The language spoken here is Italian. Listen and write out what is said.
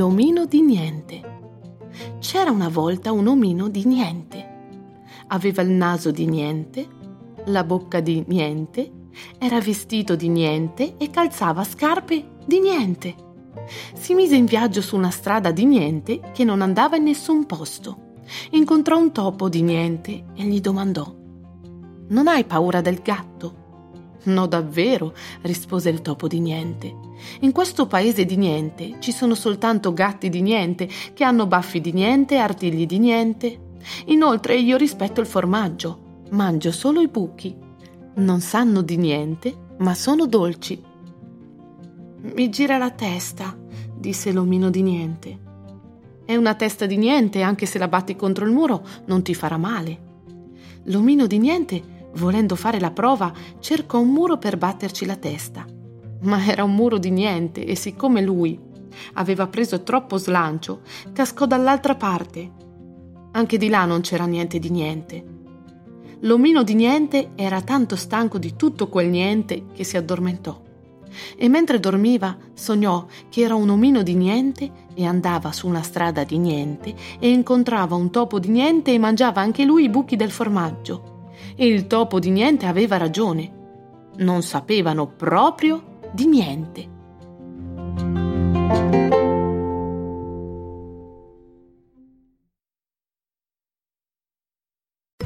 L'omino di niente. C'era una volta un omino di niente. Aveva il naso di niente, la bocca di niente, era vestito di niente e calzava scarpe di niente. Si mise in viaggio su una strada di niente che non andava in nessun posto. Incontrò un topo di niente e gli domandò: Non hai paura del gatto? No, davvero, rispose il topo di niente. In questo paese di niente ci sono soltanto gatti di niente che hanno baffi di niente artigli di niente. Inoltre io rispetto il formaggio, mangio solo i buchi. Non sanno di niente, ma sono dolci. Mi gira la testa, disse l'omino di niente. È una testa di niente, anche se la batti contro il muro non ti farà male. L'omino di niente volendo fare la prova, cercò un muro per batterci la testa. Ma era un muro di niente e siccome lui aveva preso troppo slancio, cascò dall'altra parte. Anche di là non c'era niente di niente. L'omino di niente era tanto stanco di tutto quel niente che si addormentò. E mentre dormiva sognò che era un omino di niente e andava su una strada di niente e incontrava un topo di niente e mangiava anche lui i buchi del formaggio il topo di niente aveva ragione. Non sapevano proprio di niente.